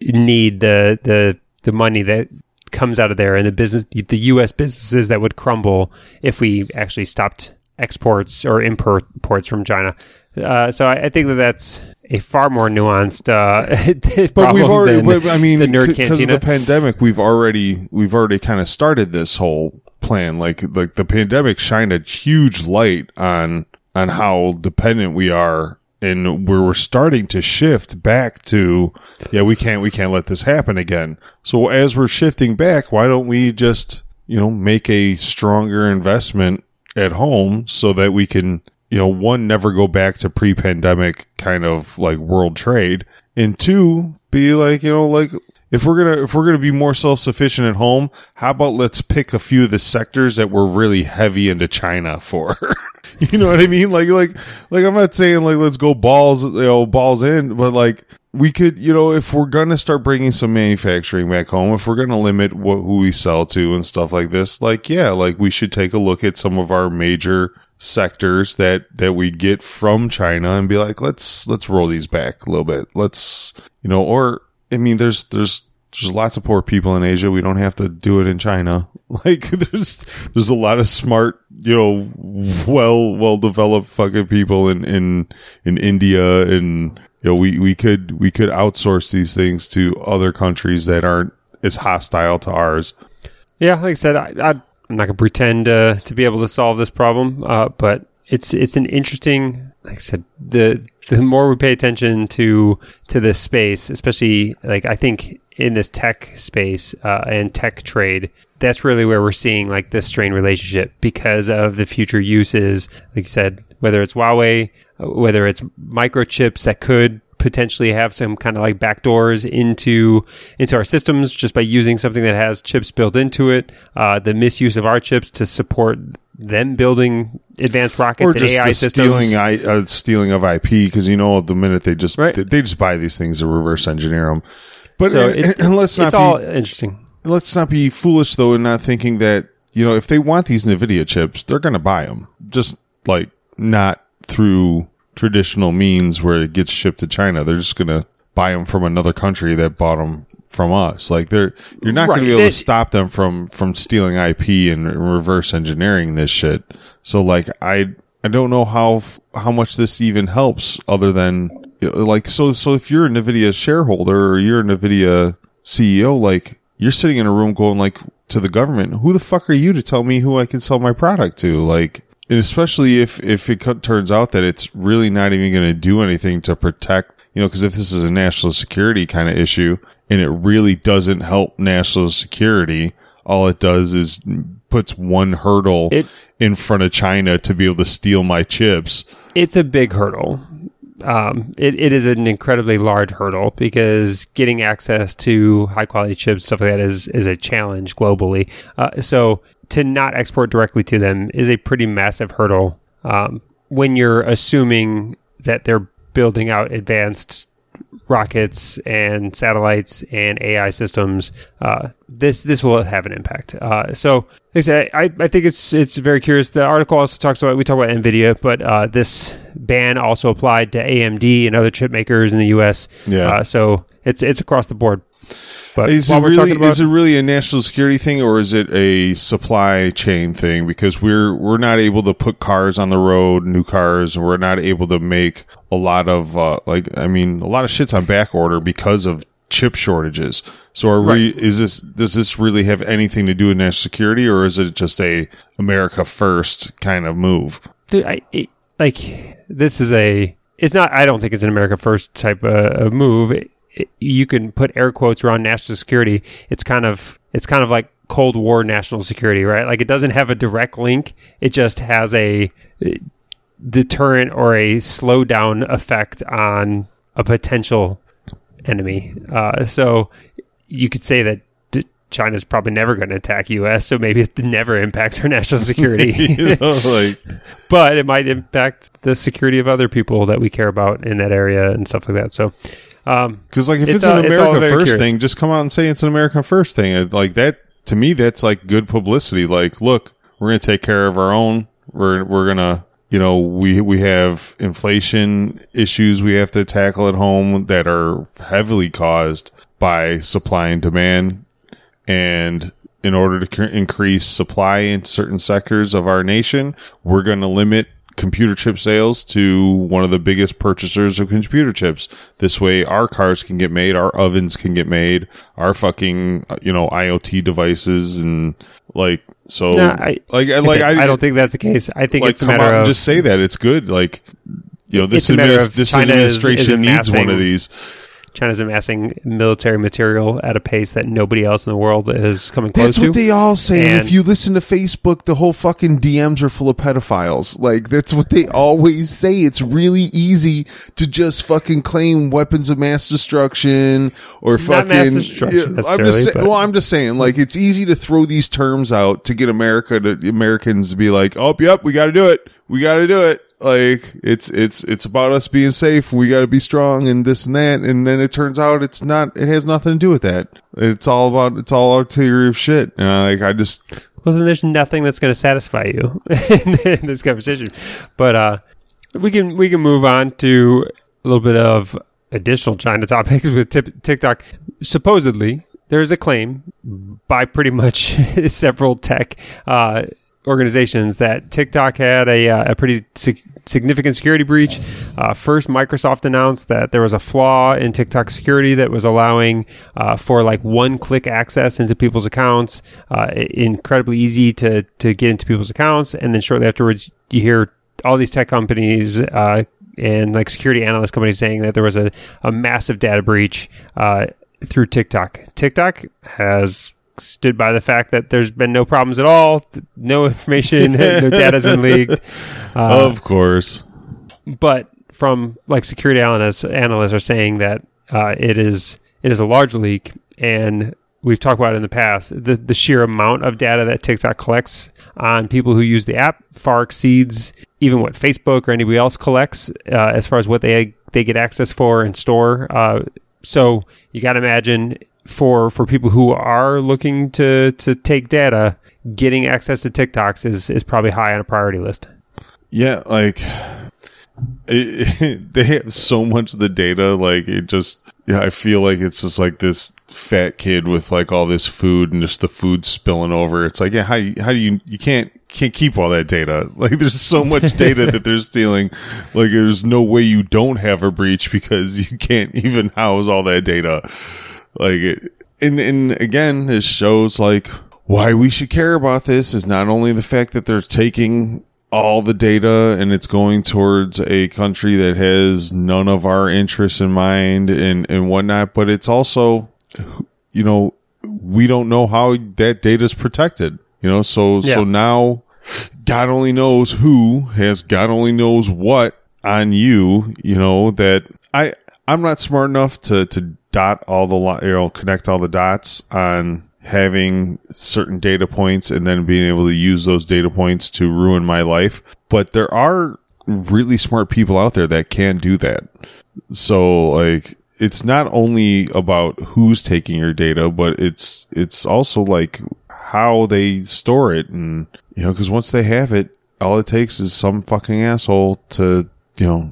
need the the the money that comes out of there and the business the U.S. businesses that would crumble if we actually stopped exports or imports from China. Uh, so I, I think that that's a far more nuanced uh, But we've already, but, I mean, the nerd because of the pandemic, we've already we've already kind of started this whole plan. Like like the pandemic shined a huge light on on how dependent we are. And where we're starting to shift back to, yeah, we can't, we can't let this happen again. So as we're shifting back, why don't we just, you know, make a stronger investment at home so that we can, you know, one, never go back to pre pandemic kind of like world trade. And two, be like, you know, like if we're to, if we're to be more self sufficient at home, how about let's pick a few of the sectors that we're really heavy into China for? you know what I mean? Like, like, like I'm not saying like, let's go balls, you know, balls in, but like, we could, you know, if we're to start bringing some manufacturing back home, if we're to limit what, who we sell to and stuff like this, like, yeah, like we should take a look at some of our major sectors that, that we get from China and be like, let's, let's roll these back a little bit. Let's, you know, or, I mean, there's, there's, there's lots of poor people in Asia. We don't have to do it in China. Like there's there's a lot of smart, you know, well well developed fucking people in in in India and you know we we could we could outsource these things to other countries that aren't as hostile to ours. Yeah, like I said, I, I, I'm not to pretend uh, to be able to solve this problem, uh, but it's it's an interesting. Like I said, the the more we pay attention to to this space, especially like I think in this tech space uh, and tech trade, that's really where we're seeing like this strained relationship because of the future uses. Like you said, whether it's Huawei, uh, whether it's microchips that could potentially have some kind of like backdoors into into our systems just by using something that has chips built into it. Uh, the misuse of our chips to support them building advanced rockets or and just AI stealing I, uh, stealing of IP because you know the minute they just Right. they, they just buy these things to reverse engineer them. But so and, it, and let's not it's be all interesting. let's not be foolish though in not thinking that you know if they want these nvidia chips they're going to buy them just like not through traditional means where it gets shipped to china they're just going to buy them from another country that bought them from us. Like they're you're not going to be able to stop them from from stealing ip and reverse engineering this shit. So like i i don't know how how much this even helps other than like so so if you're a nvidia shareholder or you're a nvidia CEO, like you're sitting in a room going like to the government, who the fuck are you to tell me who I can sell my product to? Like, and especially if if it turns out that it's really not even going to do anything to protect, you know, because if this is a national security kind of issue and it really doesn't help national security, all it does is puts one hurdle It- in front of China to be able to steal my chips. It's a big hurdle. Um, it, it is an incredibly large hurdle because getting access to high quality chips, stuff like that, is is a challenge globally. Uh, so to not export directly to them is a pretty massive hurdle. Um, when you're assuming that they're building out advanced rockets and satellites and AI systems, uh, this this will have an impact. Uh, so, like I said, I, I think it's it's very curious. The article also talks about we talk about Nvidia, but uh, this ban also applied to AMD and other chip makers in the U.S. Yeah. Uh, so it's it's across the board. But Is it really about is it really a national security thing or is it a supply chain thing? Because we're we're not able to put cars on the road, new cars, and we're not able to make a lot of uh, like I mean a lot of shit's on back order because of chip shortages. So are we is this does this really have anything to do with national security or is it just a America first kind of move? dude, I it, like this is a. It's not. I don't think it's an America First type uh, of move. It- it- you can put air quotes around national security. It's kind of. It's kind of like Cold War national security, right? Like it doesn't have a direct link. It just has a uh, deterrent or a slowdown effect on a potential enemy. Uh, so you could say that. China's probably never going to attack U.S., so maybe it never impacts our national security you know, like but it might impact the security of other people that we care about in that area and stuff like that. So, um, Because like if It's it's, an it's all America very first curious. thing, just come out and say it's an America first thing. Like that to me, that's like good publicity. Like, look, we're gonna take care of our own. We're we're gonna you know we we have inflation issues we have to tackle at home that are heavily caused by supply and demand, and in order to cr- increase supply in certain sectors of our nation, we're going to limit computer chip sales to one of the biggest purchasers of computer chips. This way, our cars can get made, our ovens can get made, our fucking uh, you know IoT devices, and like so, No, I- like I like like I, don't think that's the case. I think like it's a come matter of just say that it's good. Like you know, this It's a matter adminis- of this China is- is administration needs one of these. China's amassing military material at a pace that nobody else in the world is coming close That's what they all say. And if you listen to Facebook, the whole fucking DMs are full of pedophiles. Like that's what they always say. It's really easy to just fucking claim weapons of mass destruction or fucking. mass destruction I'm just saying, well, I'm just saying, like it's easy to throw these terms out to get America to Americans to be like, oh, yep, we got to do it. We got to do it. Like it's it's it's about us being safe. We got to be strong and this and that. And then it turns out it's not. It has nothing to do with that. It's all about. It's all ulterior of shit. And I, like I just well, then there's nothing that's going to satisfy you in, this conversation. But uh, we can we can move on to a little bit of additional China topics with TikTok. Supposedly, there is a claim by pretty much several tech uh, organizations that TikTok had a, uh, a pretty sig- significant security breach. Uh, first, Microsoft announced that there was a flaw in TikTok security that was allowing uh, for like one-click access into people's accounts, uh, incredibly easy to to get into people's accounts, and then shortly afterwards, you hear all these tech companies. Uh, and like security analyst companies saying that there was a, a massive data breach uh, through TikTok. TikTok has stood by the fact that there's been no problems at all, no information, no data's been leaked. Uh, of course. but from like security analysts, analysts are saying that uh, it is it is a large leak, and we've talked about it in the past. The the sheer amount of data that TikTok collects on people who use the app far exceeds even what Facebook or anybody else collects uh, as far as what they they get access for and store. Uh, so you got to imagine for for people who are looking to to take data, getting access to TikToks is is probably high on a priority list. Yeah, like it, they have so much of the data. Like it just, yeah, I feel like it's just like this fat kid with like all this food and just the food spilling over. It's like, yeah, how you, how do you you can't can't keep all that data? Like there's so much data that they're stealing. Like there's no way you don't have a breach because you can't even house all that data. Like it, and and again, this shows like why we should care about this is not only the fact that they're taking all the data and it's going towards a country that has none of our interests in mind and, and whatnot, but it's also, you know, we don't know how that data is protected, you know, so, yeah. so now God only knows who has God only knows what on you, you know, that I, I'm not smart enough to, to dot all the, you know, connect all the dots on having certain data points and then being able to use those data points to ruin my life. But there are really smart people out there that can do that. So like it's not only about who's taking your data, but it's it's also like how they store it and you know cuz once they have it, all it takes is some fucking asshole to, you know,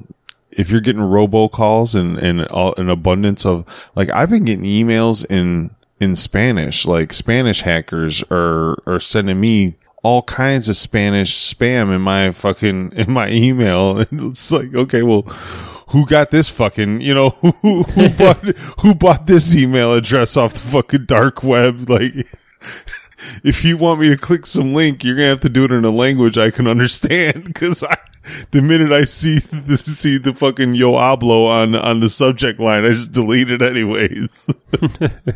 if you're getting robocalls and and uh, an abundance of like I've been getting emails in in Spanish. Like Spanish hackers are are sending me all kinds of Spanish spam in my fucking in my email. And it's like, okay, well, who got this fucking you know who who bought who bought this email address off the fucking dark web? Like, if you want me to click some link, you're gonna have to do it in a language I can understand because I. The minute I see the, see the fucking yo hablo on on the subject line, I just delete it anyways.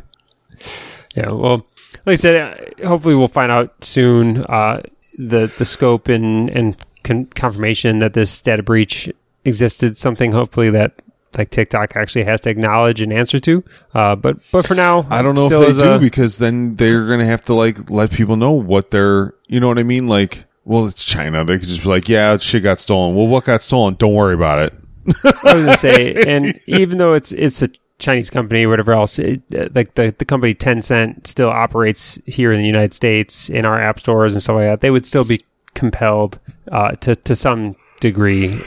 Yeah, well, like I said, uh, hopefully we'll find out soon uh, the the scope and and con- confirmation that this data breach existed. Something hopefully that like TikTok actually has to acknowledge and answer to. Uh, but but for now, I don't know if they do a, because then they're gonna have to like let people know what they're. You know what I mean? Like, well, it's China. They could just be like, yeah, shit got stolen. Well, what got stolen? Don't worry about it. I was gonna say, and even though it's it's a Chinese company or whatever else, it, like the, the company Tencent still operates here in the United States in our app stores and stuff like that, they would still be compelled uh, to to some degree.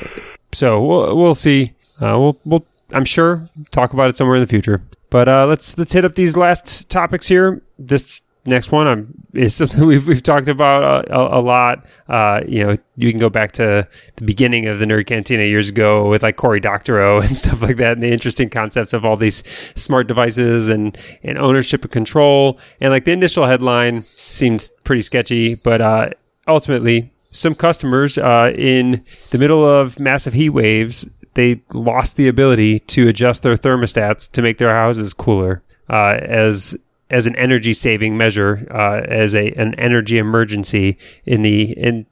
So we'll we'll see. Uh, we'll we'll I'm sure talk about it somewhere in the future. But uh, let's let's hit up these last topics here. This next one I'm, is something we've, we've talked about a, a, a lot. Uh, you know, you can go back to the beginning of the Nerd Cantina years ago with like Cory Doctorow and stuff like that, and the interesting concepts of all these smart devices and, and ownership and control. And like the initial headline seems pretty sketchy, but uh, ultimately, some customers uh, in the middle of massive heat waves, they lost the ability to adjust their thermostats to make their houses cooler. Uh, as as an energy saving measure, uh, as a an energy emergency. In the in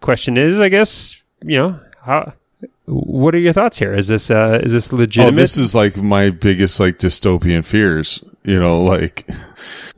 question is, I guess you know how. What are your thoughts here? Is this uh, is this legitimate? Oh, this is like my biggest like dystopian fears. You know, like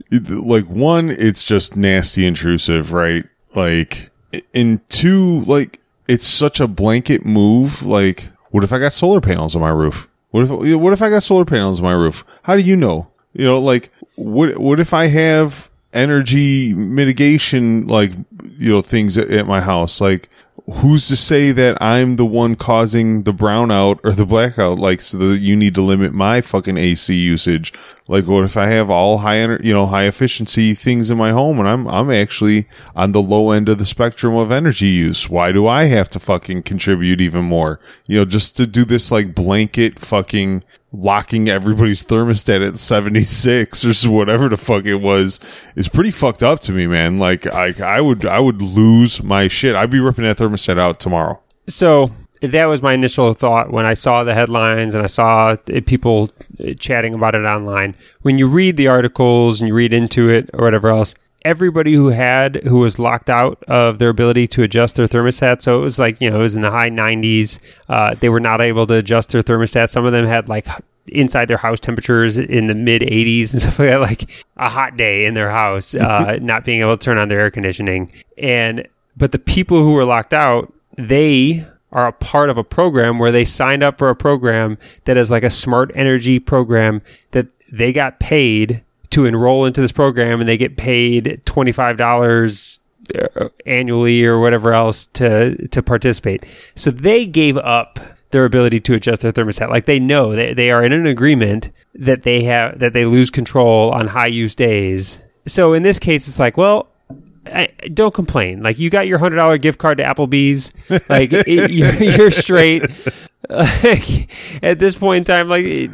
like one, it's just nasty intrusive, right? Like, in two, like it's such a blanket move. Like, what if I got solar panels on my roof? What if what if I got solar panels on my roof? How do you know? You know, like what what if I have energy mitigation like you know things at, at my house? Like who's to say that I'm the one causing the brownout or the blackout? Like, so that you need to limit my fucking AC usage. Like, what if I have all high, ener- you know, high efficiency things in my home and I'm, I'm actually on the low end of the spectrum of energy use? Why do I have to fucking contribute even more? You know, just to do this like blanket fucking locking everybody's thermostat at 76 or whatever the fuck it was is pretty fucked up to me, man. Like, I, I would, I would lose my shit. I'd be ripping that thermostat out tomorrow. So that was my initial thought when I saw the headlines and I saw eh, people eh, chatting about it online. When you read the articles and you read into it or whatever else, everybody who had who was locked out of their ability to adjust their thermostat. So it was like you know it was in the high 90s. Uh, they were not able to adjust their thermostat. Some of them had like inside their house temperatures in the mid 80s and stuff like that. Like a hot day in their house, uh, not being able to turn on their air conditioning. And but the people who were locked out, they are a part of a program where they signed up for a program that is like a smart energy program that they got paid to enroll into this program and they get paid $25 uh, annually or whatever else to to participate. So they gave up their ability to adjust their thermostat. Like they know they, they are in an agreement that they have that they lose control on high use days. So in this case it's like, well, I, don't complain. Like you got your hundred dollar gift card to Applebee's. Like it, you're, you're, straight. Like, at this point in time, like it,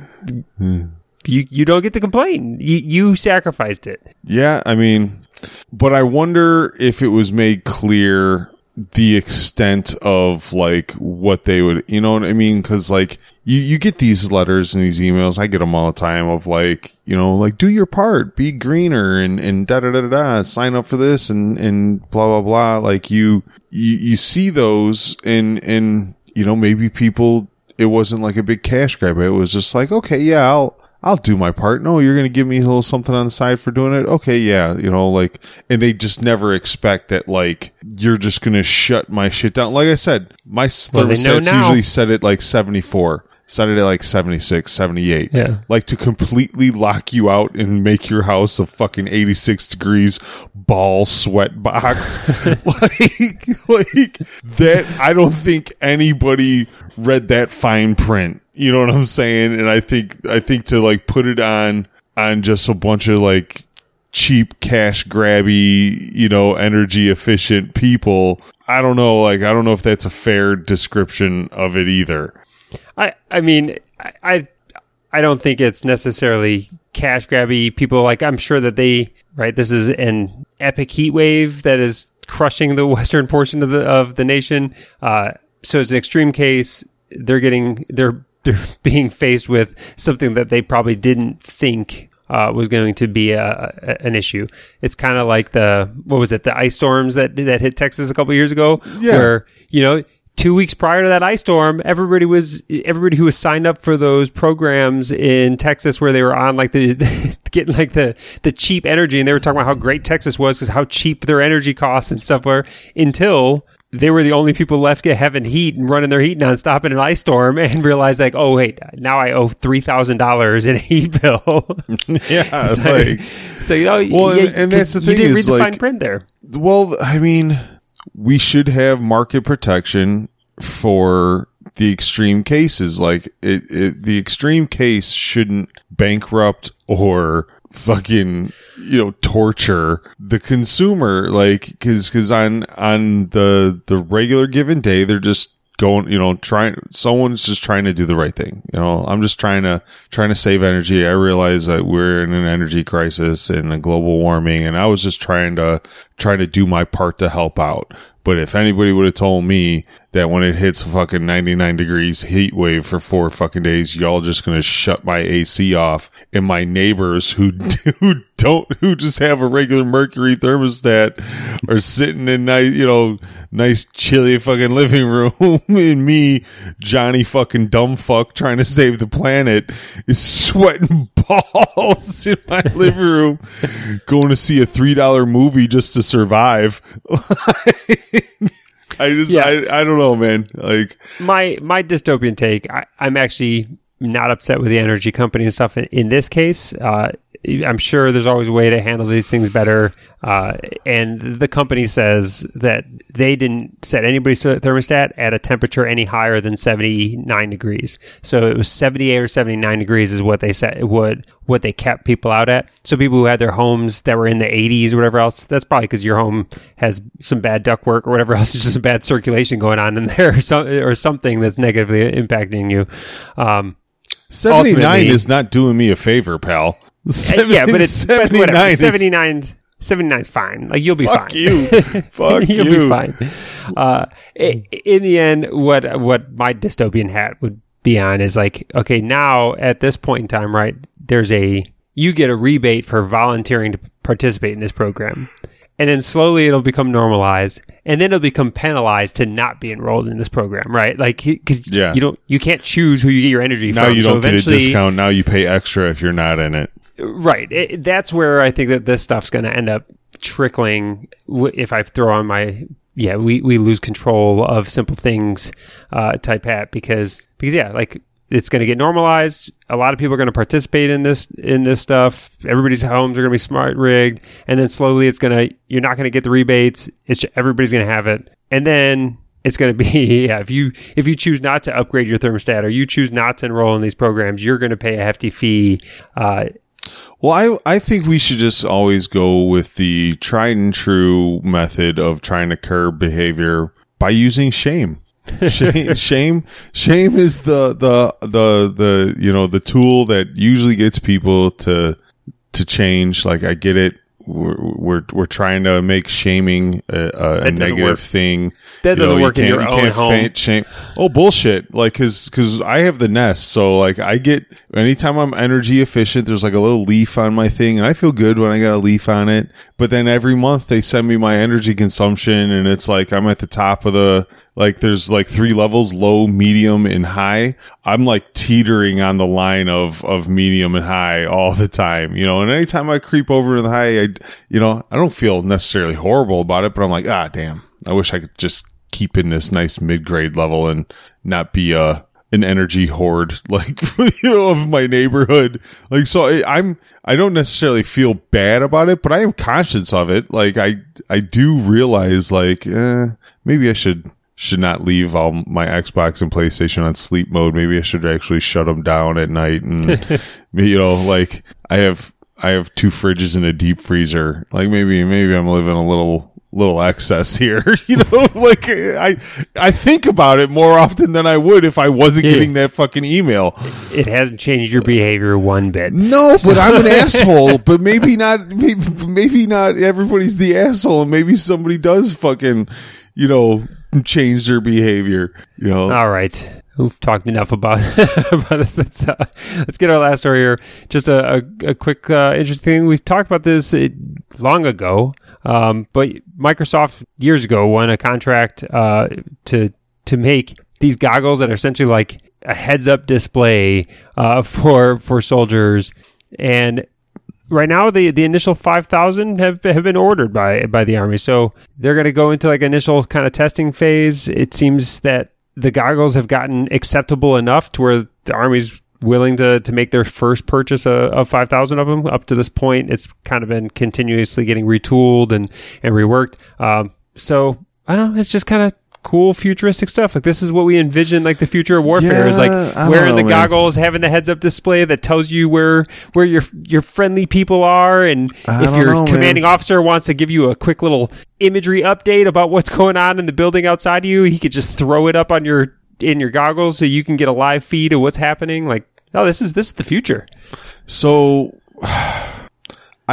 you you don't get to complain. You you sacrificed it. Yeah, I mean, but I wonder if it was made clear the extent of like what they would, you know what I mean? Cause like you, you get these letters and these emails. I get them all the time of like, you know, like do your part, be greener and, and da da da da da, sign up for this and, and blah, blah, blah. Like you, you, you see those and, and, you know, maybe people, it wasn't like a big cash grab. It was just like, okay, yeah, I'll, I'll do my part. No, you're going to give me a little something on the side for doing it. Okay. Yeah. You know, like, and they just never expect that, like, you're just going to shut my shit down. Like I said, my Well, thermostats usually set at like 74, set it at like 76, 78. Yeah. Like to completely lock you out and make your house a fucking 86 degrees ball sweat box. like, like that. I don't think anybody read that fine print. You know what I'm saying? And I think, I think to like put it on, on just a bunch of like cheap cash grabby, you know, energy efficient people. I don't know. Like, I don't know if that's a fair description of it either. I I mean I I, don't think it's necessarily cash grabby. People like I'm sure that they right. This is an epic heat wave that is crushing the western portion of the of the nation. Uh, so it's an extreme case. They're getting they're they're being faced with something that they probably didn't think uh, was going to be a, a, an issue. It's kind of like the what was it the ice storms that that hit Texas a couple years ago, Yeah. where you know two weeks prior to that ice storm, everybody was everybody who was signed up for those programs in Texas where they were on like the getting like the the cheap energy, and they were talking about how great Texas was because how cheap their energy costs and stuff were until. They were the only people left get having heat and running their heat nonstop in an ice storm, and realized like, oh wait, now I owe three thousand dollars in a heat bill. Yeah. so, like, so, you know, Well, yeah, and- and that's the you thing didn't is, read the like- fine print there. Well, I mean, we should have market protection for the extreme cases. Like it, it the extreme case shouldn't bankrupt or fucking you know torture the consumer like because because on on the the regular given day they're just going you know trying someone's just trying to do the right thing you know? I'm just trying to trying to save energy. I realize that we're in an energy crisis and a global warming and i was just trying to trying to do my part to help out but if anybody would have told me that when it hits fucking 99 degrees heat wave for four fucking days, y'all just gonna shut my AC off and my neighbors who, who don't, who just have a regular mercury thermostat are sitting in nice, you know, nice chilly fucking living room and me, Johnny fucking dumb fuck trying to save the planet is sweating balls in my living room going to see a $3 movie just to survive. I just, Yeah. I, I don't know, man. Like, my my dystopian take I, i'm actually not upset with the energy company and stuff in, in this case uh, i'm sure there's always a way to handle these things better. Uh, and the company says that they didn't set anybody's thermostat at a temperature any higher than 79 degrees. So it was 78 or 79 degrees is what they said would what they kept people out at. So people who had their homes that were in the 80s or whatever else that's probably because your home has some bad ductwork or whatever else just a bad circulation going on in there or, some, or something that's negatively impacting you. Um, 79 Ultimately- is not doing me a favor, pal. Uh, yeah, but it's but 79 whatever. is- 79 79 is fine. Like you'll be fine. Fuck fine. you. Fuck you'll you. be fine. Uh, in the end, what what my dystopian hat would be on is like, okay, now at this point in time, right? There's a you get a rebate for volunteering to participate in this program, and then slowly it'll become normalized, and then it'll become penalized to not be enrolled in this program, right? Like because Yeah. you don't you can't choose who you get your energy from. Now from. you don't get a discount. Now you pay extra if you're not in it. Right. It, that's where I think that this stuff's going to end up trickling. If I throw on my yeah, we, we lose control of simple things uh, type hat because because yeah, like it's going to get normalized. A lot of people are going to participate in this in this stuff. Everybody's homes are going to be smart rigged, and then slowly it's going to you're not going to get the rebates. It's ju- everybody's going to have it, and then it's going to be yeah if you if you choose not to upgrade your thermostat or you choose not to enroll in these programs you're going to pay a hefty fee uh, Well, I I think we should just always go with the tried and true method of trying to curb behavior by using shame. shame, shame, shame is the the the the you know the tool that usually gets people to to change. Like I get it, we're we're, we're trying to make shaming a, a, a negative work. thing. That You doesn't you work in can't- your you own can't home. shame. Oh bullshit! Like because because I have the Nest, so like I get anytime I'm energy efficient. There's like a little leaf on my thing, and I feel good when I got a leaf on it. But then every month they send me my energy consumption, and it's like I'm at the top of the like. There's like three levels: low, medium, and high. I'm like teetering on the line of of medium and high all the time, you know. And anytime I creep over to the high, I you know I don't feel necessarily horrible about it, but I'm like, ah, damn. I wish I could just keep in this nice mid grade level and not be a an energy hoard like you know of my neighborhood like so I, i'm i don't necessarily feel bad about it but i am conscious of it like i i do realize like eh, maybe i should should not leave all my xbox and playstation on sleep mode maybe i should actually shut them down at night and you know like i have i have two fridges and a deep freezer like maybe maybe i'm living a little little excess here you know like i i think about it more often than i would if i wasn't Yeah. getting that fucking email It hasn't changed your behavior one bit. no but i'm an asshole but maybe not maybe, maybe not everybody's the asshole and maybe somebody does fucking you know change their behavior you know All right. We've talked enough about about it. Let's, uh, let's get our last story here. Just a, a, a quick uh, interesting thing. We've talked about this uh, long ago, um, but Microsoft years ago won a contract uh, to to make these goggles that are essentially like a heads up display uh, for for soldiers and right now the the initial 5000 have have been ordered by by the army. So they're going to go into like initial kind of testing phase. It seems that the goggles have gotten acceptable enough to where the army's willing to to make their first purchase of, of 5000 of them up to this point it's kind of been continuously getting retooled and and reworked. Um so i don't know it's just kind of cool futuristic stuff like this is what we envision like the future of warfare is like Yeah, wearing know, the man. goggles having the heads up display that tells you where where your your friendly people are and I if your know, man. commanding officer wants to give you a quick little imagery update about what's going on in the building outside of you he could just throw it up on your in your goggles so you can get a live feed of what's happening like oh this is this is the future So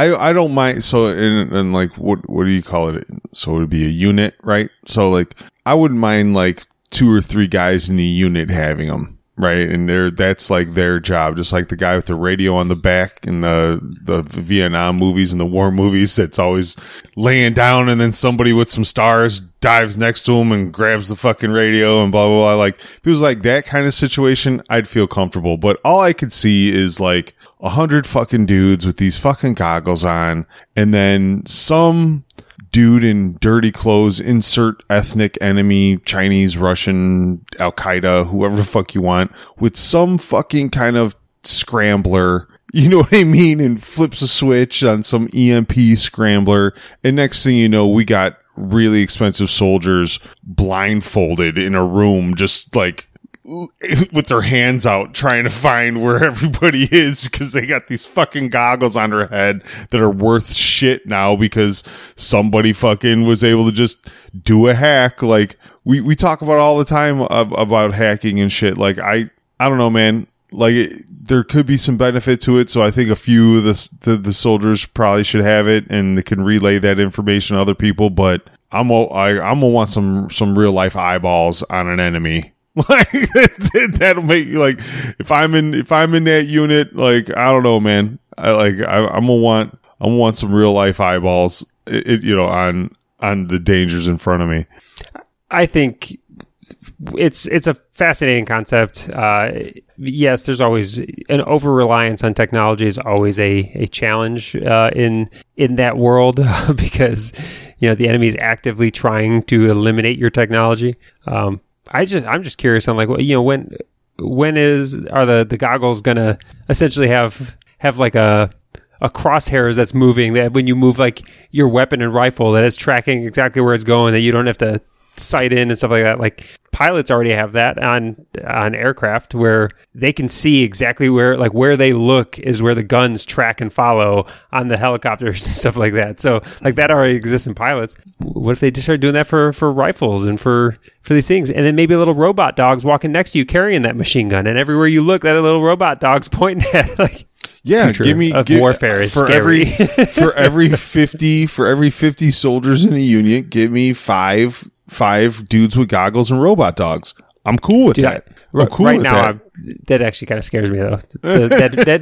I I don't mind so and, like what what do you call it? So it would be a unit, right? So like I wouldn't mind like two or three guys in the unit having them, right? And they're that's like their job, just like the guy with the radio on the back in the the Vietnam movies and the war movies that's always laying down and then somebody with some stars dives next to him and grabs the fucking radio and blah blah blah. Like if it was like that kind of situation, I'd feel comfortable. But all I could see is like a hundred fucking dudes with these fucking goggles on, and then some dude in dirty clothes, insert ethnic enemy, Chinese, Russian, Al Qaeda, whoever the fuck you want, with some fucking kind of scrambler. You know what I mean? And flips a switch on some EMP scrambler. And next thing you know, we got really expensive soldiers blindfolded in a room, just like with their hands out trying to find where everybody is because they got these fucking goggles on their head that are worth shit now because somebody fucking was able to just do a hack. Like we we talk about all the time ab- about hacking and shit. Like i i don't know man. Like it, there could be some benefit to it. So i think a few of the, the the soldiers probably should have it and they can relay that information to other people. But i'm a, I, i'm gonna want some some real life eyeballs on an enemy like that'll make you like if i'm in if i'm in that unit like i don't know man i like I, i'm gonna want i am gonna want some real life eyeballs it, it, you know on on the dangers in front of me I think it's it's a fascinating concept. Uh, yes, there's always an over reliance on technology is always a a challenge uh, in in that world because you know the enemy is actively trying to eliminate your technology. Um, I just I'm just curious on like what you know when when is are the the goggles gonna essentially have have like a a crosshairs that's moving that when you move like your weapon and rifle that it's tracking exactly where it's going that you don't have to sight in and stuff like that. Like pilots already have that on on aircraft where they can see exactly where like where they look is where the guns track and follow on the helicopters and stuff like that. So like that already exists in pilots. What if they just start doing that for for rifles and for for these things? And then maybe a little robot dog's walking next to you carrying that machine gun, and everywhere you look, that little robot dog's pointing at like. Yeah, give me give- warfare is for scary. every for every fifty for every fifty soldiers in a unit. Give me five five dudes with goggles and robot dogs. I'm cool with Dude, that. I- I'm cool right with now, that. I'm, that actually kind of scares me though. The- that, that, that,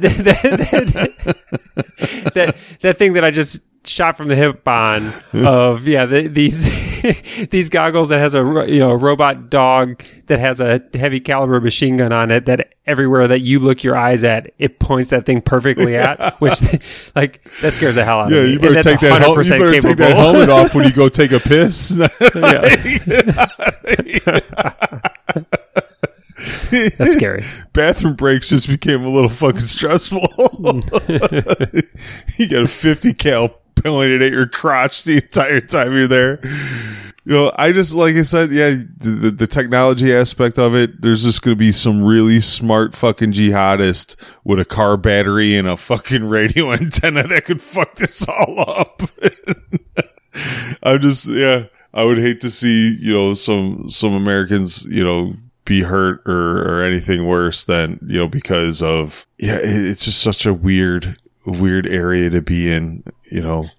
that, that, that thing that I just shot from the hip on of yeah the, these these goggles that has a you know a robot dog that has a heavy caliber machine gun on it that everywhere that you look your eyes at it points that thing perfectly at which like that scares the hell out yeah, of me you And better take that. Hel- you 100% better take that helmet off when you go take a piss. that's scary Bathroom breaks just became a little fucking stressful. you got a fifty cal pointed at your crotch the entire time you're there. You know, I just like I said, yeah, the, the, technology aspect of it. There's just going to be some really smart fucking jihadist with a car battery and a fucking radio antenna that could fuck this all up. I'm just, yeah, I would hate to see you know some some Americans, you know, be hurt or or anything worse than you know because of yeah, it's just such a weird weird area to be in, you know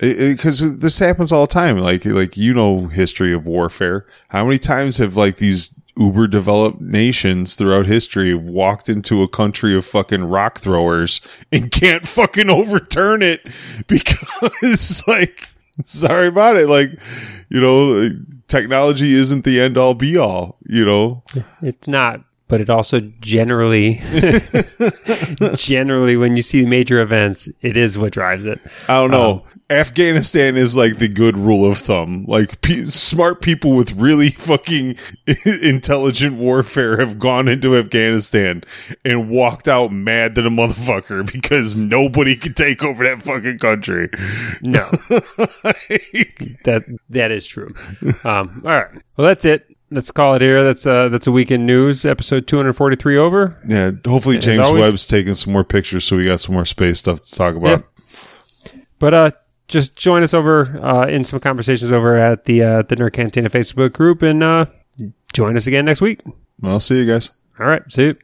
because this happens all the time. Like, like you know, history of warfare. How many times have like these uber developed nations throughout history walked into a country of fucking rock throwers and can't fucking overturn it because, like, sorry about it. Like, you know, technology isn't the end all be all. You know, It's not, but it also generally, generally, when you see major events, it is what drives it. I don't know. Afghanistan is like the good rule of thumb. Like pe smart people with really fucking intelligent warfare have gone into Afghanistan and walked out mad than a motherfucker because nobody can take over that fucking country. No, that that is true. Um, all right, well, that's it. Let's call it here. That's uh that's a weekend news episode two hundred forty three over. yeah, hopefully James always- Webb's taking some more pictures so we got some more space stuff to talk about. But uh, just join us over uh, in some conversations over at the uh, the Nerd Cantina Facebook group, and uh, join us again next week. I'll see you guys. All right, see you.